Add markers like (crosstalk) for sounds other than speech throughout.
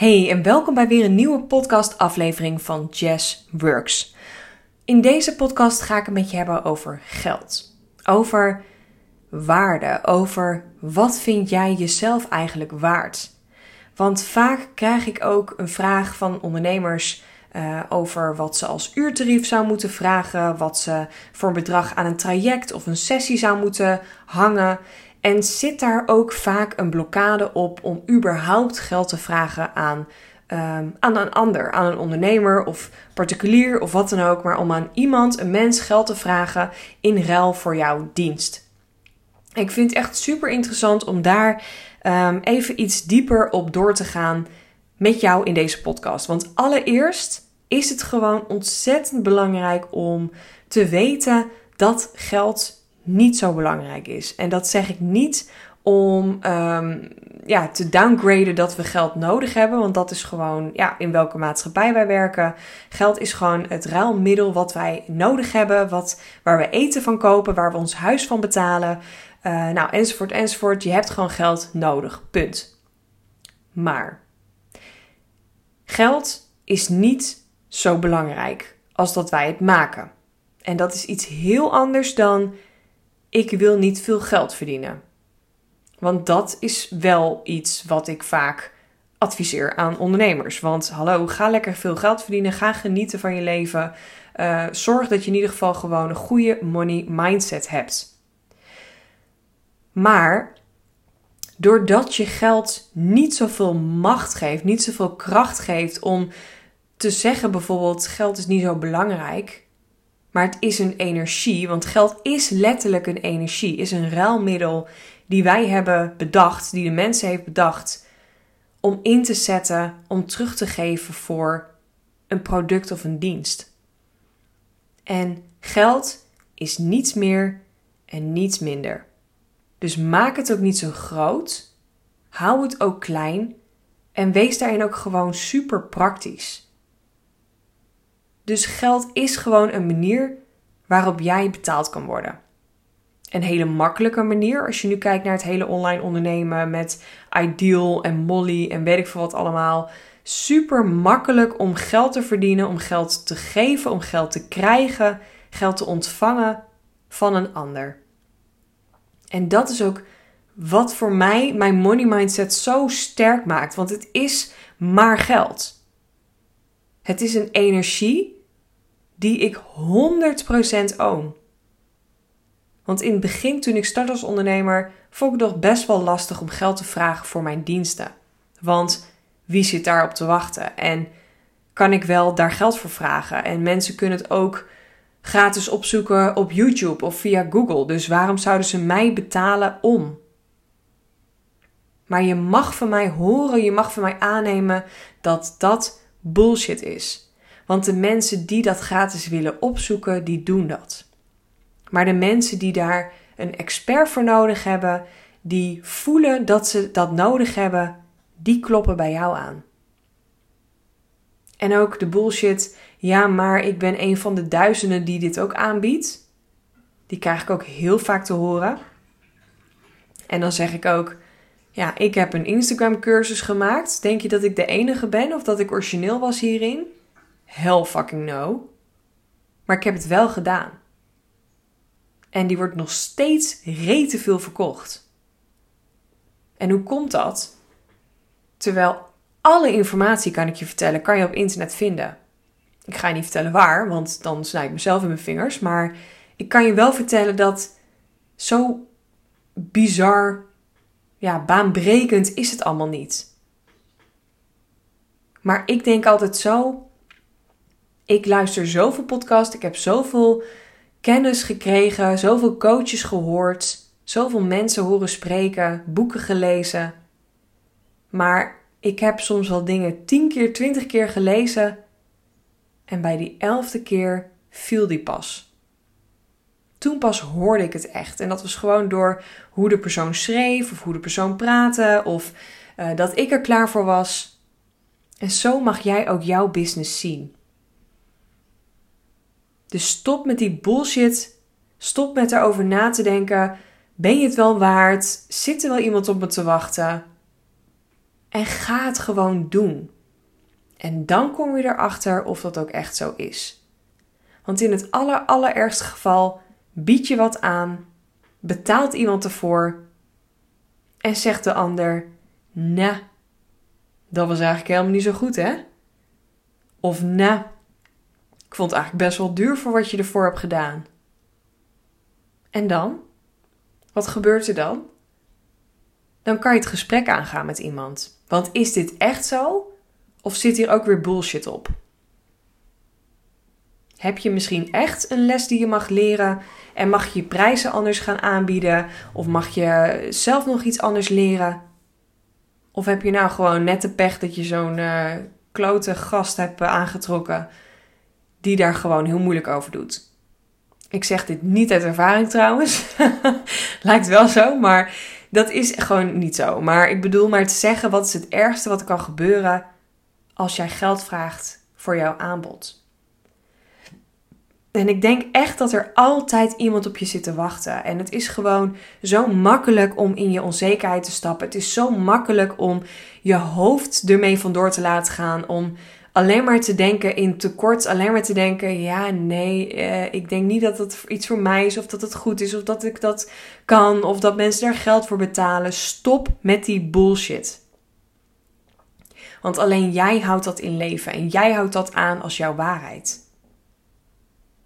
Hey en welkom bij weer een nieuwe podcast-aflevering van Jazz Works. In deze podcast ga ik het met je hebben over geld. Over waarde. Over wat vind jij jezelf eigenlijk waard? Want vaak krijg ik ook een vraag van ondernemers uh, over wat ze als uurtarief zou moeten vragen, wat ze voor een bedrag aan een traject of een sessie zou moeten hangen. En zit daar ook vaak een blokkade op om überhaupt geld te vragen aan, um, aan een ander, aan een ondernemer of particulier of wat dan ook, maar om aan iemand, een mens, geld te vragen in ruil voor jouw dienst. Ik vind het echt super interessant om daar um, even iets dieper op door te gaan met jou in deze podcast. Want allereerst is het gewoon ontzettend belangrijk om te weten dat geld niet zo belangrijk is. En dat zeg ik niet om um, ja, te downgraden dat we geld nodig hebben. Want dat is gewoon ja, in welke maatschappij wij werken. Geld is gewoon het ruilmiddel wat wij nodig hebben. Wat, waar we eten van kopen, waar we ons huis van betalen. Uh, nou, enzovoort, enzovoort. Je hebt gewoon geld nodig. Punt. Maar geld is niet zo belangrijk als dat wij het maken. En dat is iets heel anders dan ik wil niet veel geld verdienen. Want dat is wel iets wat ik vaak adviseer aan ondernemers. Want hallo, ga lekker veel geld verdienen, ga genieten van je leven. Uh, zorg dat je in ieder geval gewoon een goede money mindset hebt. Maar doordat je geld niet zoveel macht geeft, niet zoveel kracht geeft om te zeggen bijvoorbeeld geld is niet zo belangrijk, maar het is een energie, want geld is letterlijk een energie, is een ruilmiddel die wij hebben bedacht, die de mensen heeft bedacht om in te zetten, om terug te geven voor een product of een dienst. En geld is niets meer en niets minder. Dus maak het ook niet zo groot. Hou het ook klein. En wees daarin ook gewoon super praktisch. Dus geld is gewoon een manier waarop jij betaald kan worden. Een hele makkelijke manier als je nu kijkt naar het hele online ondernemen met Ideal en Molly en weet ik veel wat allemaal. Super makkelijk om geld te verdienen, om geld te geven, om geld te krijgen, geld te ontvangen van een ander. En dat is ook wat voor mij mijn money mindset zo sterk maakt, want het is maar geld. Het is een energie die ik 100% own. Want in het begin, toen ik start als ondernemer, vond ik het nog best wel lastig om geld te vragen voor mijn diensten. Want wie zit daarop te wachten? En kan ik wel daar geld voor vragen? En mensen kunnen het ook gratis opzoeken op YouTube of via Google. Dus waarom zouden ze mij betalen om? Maar je mag van mij horen, je mag van mij aannemen dat dat bullshit is. Want de mensen die dat gratis willen opzoeken, die doen dat. Maar de mensen die daar een expert voor nodig hebben, die voelen dat ze dat nodig hebben, die kloppen bij jou aan. En ook de bullshit, ja, maar ik ben een van de duizenden die dit ook aanbiedt. Die krijg ik ook heel vaak te horen. En dan zeg ik ook, ja, ik heb een Instagram cursus gemaakt. Denk je dat ik de enige ben of dat ik origineel was hierin? Hell fucking no. Maar ik heb het wel gedaan. En die wordt nog steeds rete veel verkocht. En hoe komt dat? Terwijl alle informatie, kan ik je vertellen, kan je op internet vinden. Ik ga je niet vertellen waar, want dan snijd ik mezelf in mijn vingers. Maar ik kan je wel vertellen dat zo bizar, ja, baanbrekend is het allemaal niet. Maar ik denk altijd zo, ik luister zoveel podcasts, ik heb zoveel kennis gekregen, zoveel coaches gehoord, zoveel mensen horen spreken, boeken gelezen. Maar ik heb soms wel dingen tien keer, twintig keer gelezen en bij die elfde keer viel die pas. Toen pas hoorde ik het echt. En dat was gewoon door hoe de persoon schreef, of hoe de persoon praatte, of uh, dat ik er klaar voor was. En zo mag jij ook jouw business zien. Dus stop met die bullshit. Stop met erover na te denken. Ben je het wel waard? Zit er wel iemand op me te wachten? En ga het gewoon doen. En dan kom je erachter of dat ook echt zo is. Want in het aller, allerergste geval bied je wat aan, betaalt iemand ervoor en zegt de ander: Nou, dat was eigenlijk helemaal niet zo goed, hè? Of nou, ik vond het eigenlijk best wel duur voor wat je ervoor hebt gedaan. En dan? Wat gebeurt er dan? Dan kan je het gesprek aangaan met iemand. Want is dit echt zo? Of zit hier ook weer bullshit op? Heb je misschien echt een les die je mag leren en mag je prijzen anders gaan aanbieden? Of mag je zelf nog iets anders leren? Of heb je nou gewoon net de pech dat je zo'n uh, klote gast hebt aangetrokken die daar gewoon heel moeilijk over doet? Ik zeg dit niet uit ervaring trouwens. (laughs) Lijkt wel zo, maar dat is gewoon niet zo. Maar ik bedoel maar te zeggen, wat is het ergste wat kan gebeuren als jij geld vraagt voor jouw aanbod? En ik denk echt dat er altijd iemand op je zit te wachten. En het is gewoon zo makkelijk om in je onzekerheid te stappen. Het is zo makkelijk om je hoofd ermee vandoor te laten gaan. Om alleen maar te denken in tekort. Alleen maar te denken: ja, nee, eh, ik denk niet dat het iets voor mij is. Of dat het goed is. Of dat ik dat kan. Of dat mensen daar geld voor betalen. Stop met die bullshit. Want alleen jij houdt dat in leven. En jij houdt dat aan als jouw waarheid.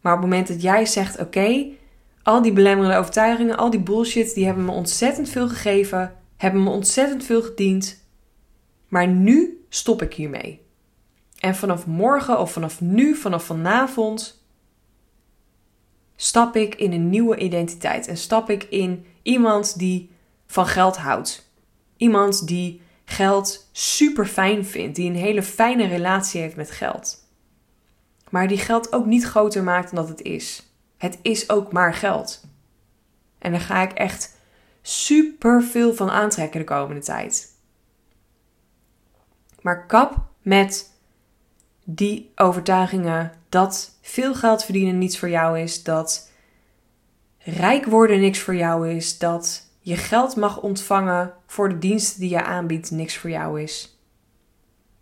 Maar op het moment dat jij zegt: oké, al die belemmerende overtuigingen, al die bullshit, die hebben me ontzettend veel gegeven, hebben me ontzettend veel gediend. Maar nu stop ik hiermee. En vanaf morgen of vanaf nu, vanaf vanavond, stap ik in een nieuwe identiteit. En stap ik in iemand die van geld houdt. Iemand die geld super fijn vindt, die een hele fijne relatie heeft met geld maar die geld ook niet groter maakt dan dat het is. Het is ook maar geld. En daar ga ik echt super veel van aantrekken de komende tijd. Maar kap met die overtuigingen dat veel geld verdienen niets voor jou is, dat rijk worden niks voor jou is, dat je geld mag ontvangen voor de diensten die je aanbiedt niks voor jou is.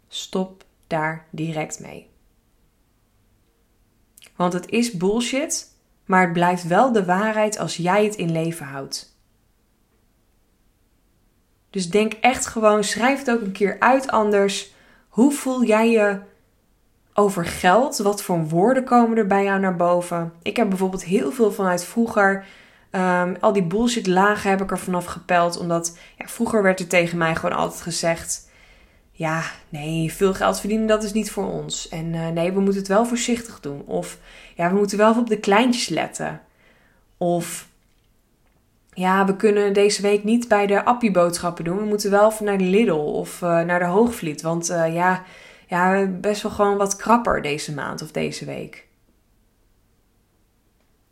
Stop daar direct mee. Want het is bullshit, maar het blijft wel de waarheid als jij het in leven houdt. Dus denk echt gewoon, schrijf het ook een keer uit anders. Hoe voel jij je over geld? Wat voor woorden komen er bij jou naar boven? Ik heb bijvoorbeeld heel veel vanuit vroeger. Ehm, al die bullshit lagen heb ik er vanaf gepeld. Omdat ja, vroeger werd er tegen mij gewoon altijd gezegd ja, nee, veel geld verdienen, dat is niet voor ons. En uh, nee, we moeten het wel voorzichtig doen. Of ja, we moeten wel op de kleintjes letten. Of ja, we kunnen deze week niet bij de Appie boodschappen doen. We moeten wel naar de Lidl of uh, naar de Hoogvliet. Want uh, ja, ja, best wel gewoon wat krapper deze maand of deze week.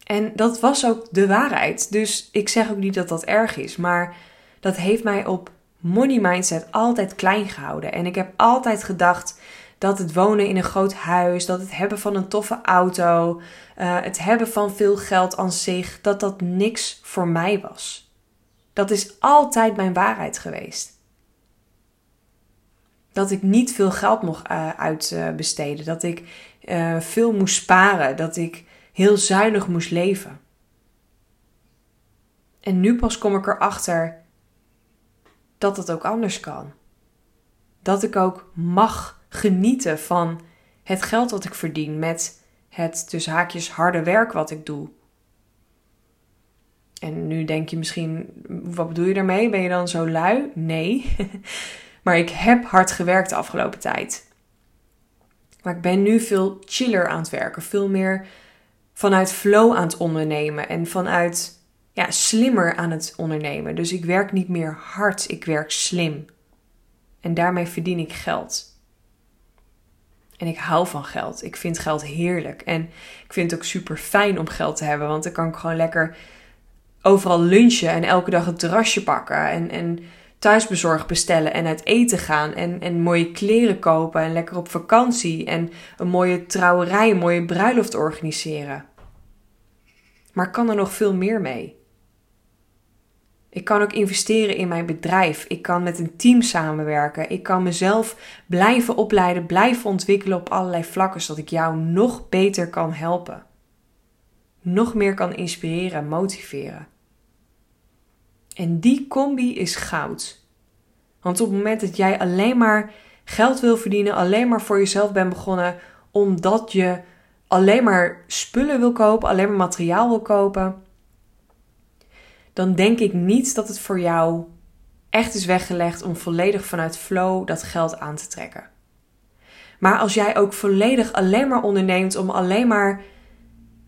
En dat was ook de waarheid. Dus ik zeg ook niet dat dat erg is. Maar dat heeft mij op money mindset altijd klein gehouden. En ik heb altijd gedacht dat het wonen in een groot huis, dat het hebben van een toffe auto, uh, het hebben van veel geld aan zich, dat dat niks voor mij was. Dat is altijd mijn waarheid geweest. Dat ik niet veel geld mocht uh, uitbesteden, dat ik uh, veel moest sparen, dat ik heel zuinig moest leven. En nu pas kom ik erachter dat het ook anders kan. Dat ik ook mag genieten van het geld wat ik verdien met het tussen haakjes harde werk wat ik doe. En nu denk je misschien, wat bedoel je daarmee? Ben je dan zo lui? Nee. (laughs) maar ik heb hard gewerkt de afgelopen tijd. Maar ik ben nu veel chiller aan het werken. Veel meer vanuit flow aan het ondernemen. En vanuit ja, slimmer aan het ondernemen. Dus ik werk niet meer hard, ik werk slim. En daarmee verdien ik geld. En ik hou van geld. Ik vind geld heerlijk. En ik vind het ook super fijn om geld te hebben. Want dan kan ik gewoon lekker overal lunchen en elke dag een terrasje pakken. En, en thuisbezorgd bestellen en uit eten gaan. En, en mooie kleren kopen en lekker op vakantie. En een mooie trouwerij, een mooie bruiloft organiseren. Maar kan er nog veel meer mee? Ik kan ook investeren in mijn bedrijf. Ik kan met een team samenwerken. Ik kan mezelf blijven opleiden, blijven ontwikkelen op allerlei vlakken, zodat ik jou nog beter kan helpen. Nog meer kan inspireren, motiveren. En die combi is goud. Want op het moment dat jij alleen maar geld wil verdienen, alleen maar voor jezelf bent begonnen, omdat je alleen maar spullen wil kopen, alleen maar materiaal wil kopen, dan denk ik niet dat het voor jou echt is weggelegd om volledig vanuit flow dat geld aan te trekken. Maar als jij ook volledig alleen maar onderneemt om alleen maar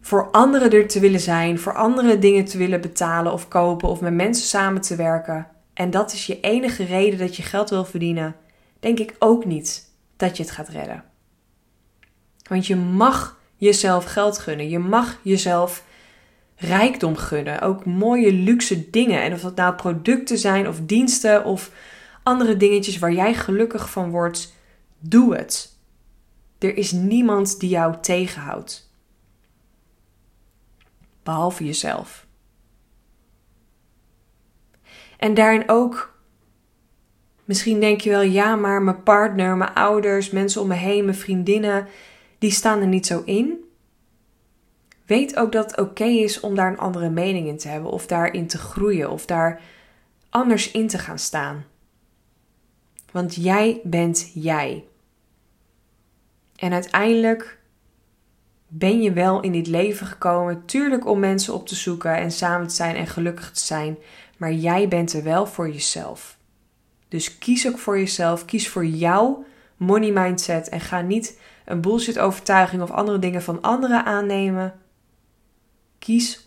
voor anderen er te willen zijn, voor andere dingen te willen betalen of kopen of met mensen samen te werken, en dat is je enige reden dat je geld wil verdienen, denk ik ook niet dat je het gaat redden. Want je mag jezelf geld gunnen. Je mag jezelf rijkdom gunnen. Ook mooie luxe dingen. En of dat nou producten zijn of diensten of andere dingetjes waar jij gelukkig van wordt, doe het. Er is niemand die jou tegenhoudt. Behalve jezelf. En daarin ook, misschien denk je wel, ja, maar mijn partner, mijn ouders, mensen om me heen, mijn vriendinnen, die staan er niet zo in. Weet ook dat het oké is om daar een andere mening in te hebben, of daarin te groeien, of daar anders in te gaan staan. Want jij bent jij. En uiteindelijk ben je wel in dit leven gekomen, tuurlijk om mensen op te zoeken en samen te zijn en gelukkig te zijn, maar jij bent er wel voor jezelf. Dus kies ook voor jezelf, kies voor jouw money mindset en ga niet een bullshit overtuiging of andere dingen van anderen aannemen. Kies 100%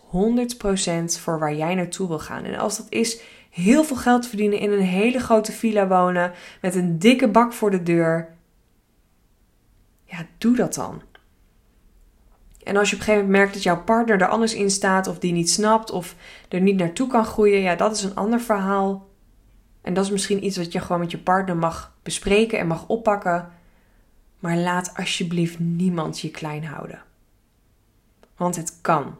voor waar jij naartoe wil gaan. En als dat is heel veel geld verdienen in een hele grote villa wonen met een dikke bak voor de deur, ja, doe dat dan. En als je op een gegeven moment merkt dat jouw partner er anders in staat, of die niet snapt, of er niet naartoe kan groeien, ja, dat is een ander verhaal. En dat is misschien iets wat je gewoon met je partner mag bespreken en mag oppakken. Maar laat alsjeblieft niemand je klein houden. Want het kan.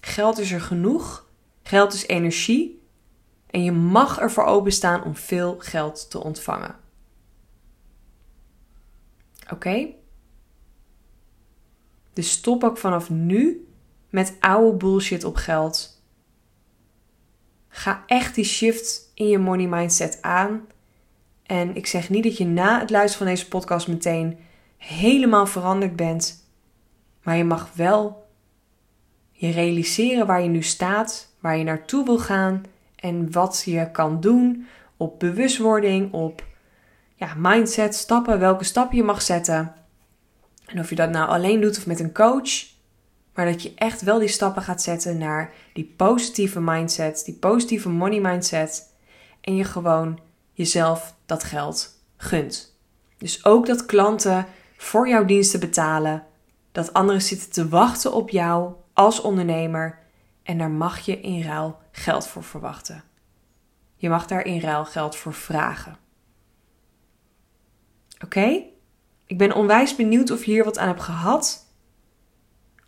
Geld is er genoeg. Geld is energie. En je mag ervoor openstaan om veel geld te ontvangen. Oké? Dus stop ook vanaf nu met oude bullshit op geld. Ga echt die shift in je money mindset aan. En ik zeg niet dat je na het luisteren van deze podcast meteen helemaal veranderd bent. Maar je mag wel je realiseren waar je nu staat, waar je naartoe wil gaan en wat je kan doen op bewustwording, op ja, mindset, stappen, welke stappen je mag zetten. En of je dat nou alleen doet of met een coach, maar dat je echt wel die stappen gaat zetten naar die positieve mindset, die positieve money mindset en je gewoon jezelf dat geld gunt. Dus ook dat klanten voor jouw diensten betalen, dat anderen zitten te wachten op jou als ondernemer en daar mag je in ruil geld voor verwachten. Je mag daar in ruil geld voor vragen. Oké? Ik ben onwijs benieuwd of je hier wat aan hebt gehad.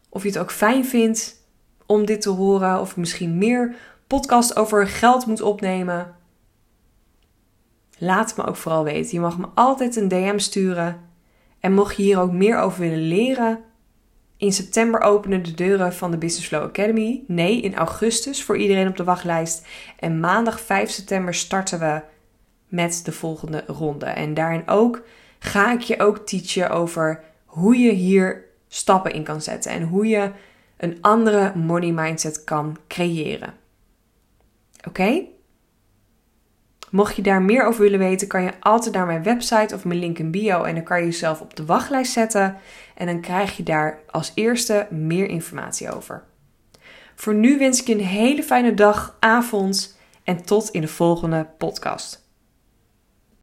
Of je het ook fijn vindt om dit te horen. Of misschien meer podcast over geld moet opnemen. Laat het me ook vooral weten. Je mag me altijd een DM sturen. En mocht je hier ook meer over willen leren, in september openen de deuren van de Business Flow Academy. Nee, in augustus voor iedereen op de wachtlijst. En maandag 5 september starten we met de volgende ronde. En daarin ook ga ik je ook teachen over hoe je hier stappen in kan zetten en hoe je een andere money mindset kan creëren. Oké? Mocht je daar meer over willen weten, kan je altijd naar mijn website of mijn link in bio en dan kan je jezelf op de wachtlijst zetten en dan krijg je daar als eerste meer informatie over. Voor nu wens ik je een hele fijne dag, avond en tot in de volgende podcast.